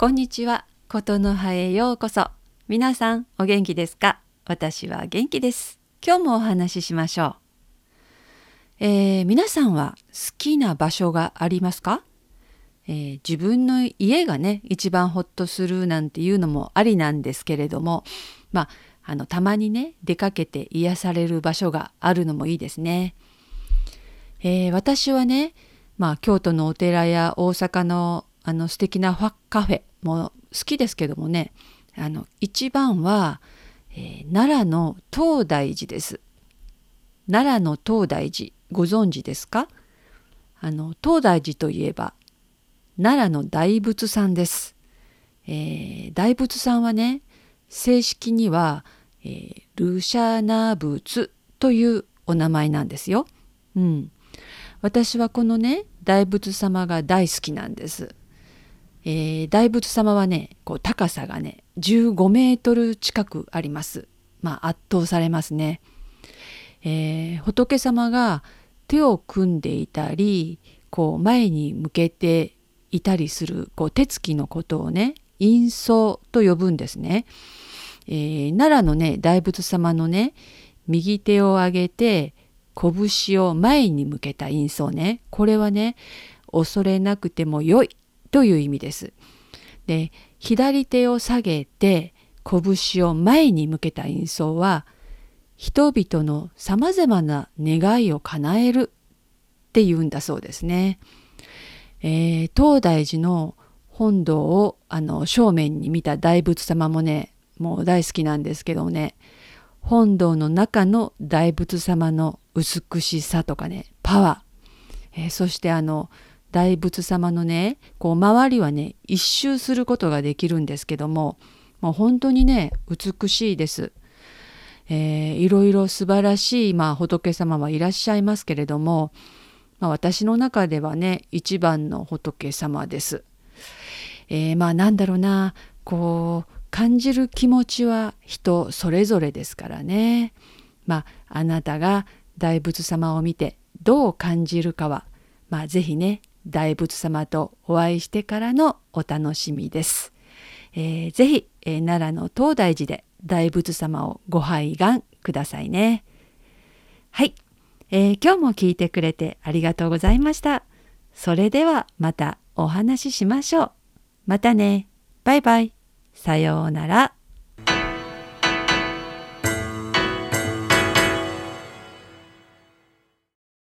こんにちは。ことの葉へようこそ。皆さんお元気ですか？私は元気です。今日もお話ししましょう。えー皆さんは好きな場所がありますか、えー自分の家がね、一番ほっとするなんていうのもありなんですけれども、まあ、あの、たまにね、出かけて癒される場所があるのもいいですね。えー私はね、まあ、京都のお寺や大阪のあの素敵なファカフェも好きですけどもね。あの一番は、えー奈良の東大寺です。奈良の東大寺ご存知ですか？あの東大寺といえば奈良の大仏さんです、えー大仏さんはね正式には、えールシャナ仏というお名前なんですよ。うん、私はこのね大仏様が大好きなんです。えー大仏様はねこう高さがね15メートル近くあります。まあ圧倒されますね。えー仏様が手を組んでいたりこう前に向けていたりするこう手つきのことをね印相と呼ぶんですね。えー奈良のね大仏様のね右手を上げて拳を前に向けた印相ねこれはね恐れなくてもよいという意味です。で左手を下げて拳を前に向けた印相は人々のさまざまな願いを叶えるっていうんだそうですね。えー東大寺の本堂をあの正面に見た大仏様もねもう大好きなんですけどね本堂の中の大仏様の美しさとかねパワー、えーそしてあの大仏様のねこう周りはね一周することができるんですけどももう本当にね美しいです。えーいろいろ素晴らしい、まあ、仏様はいらっしゃいますけれども、まあ、私の中ではね一番の仏様です。えーまあなんだろうなこう感じる気持ちは人それぞれですからね。まああなたが大仏様を見てどう感じるかはまあぜひね大仏様とお会いしてからのお楽しみです。えーぜひ、えー奈良の東大寺で大仏様をご拝願くださいね。はい、えー今日も聞いてくれてありがとうございました。それではまたお話ししましょう。またね。バイバイ。さようなら。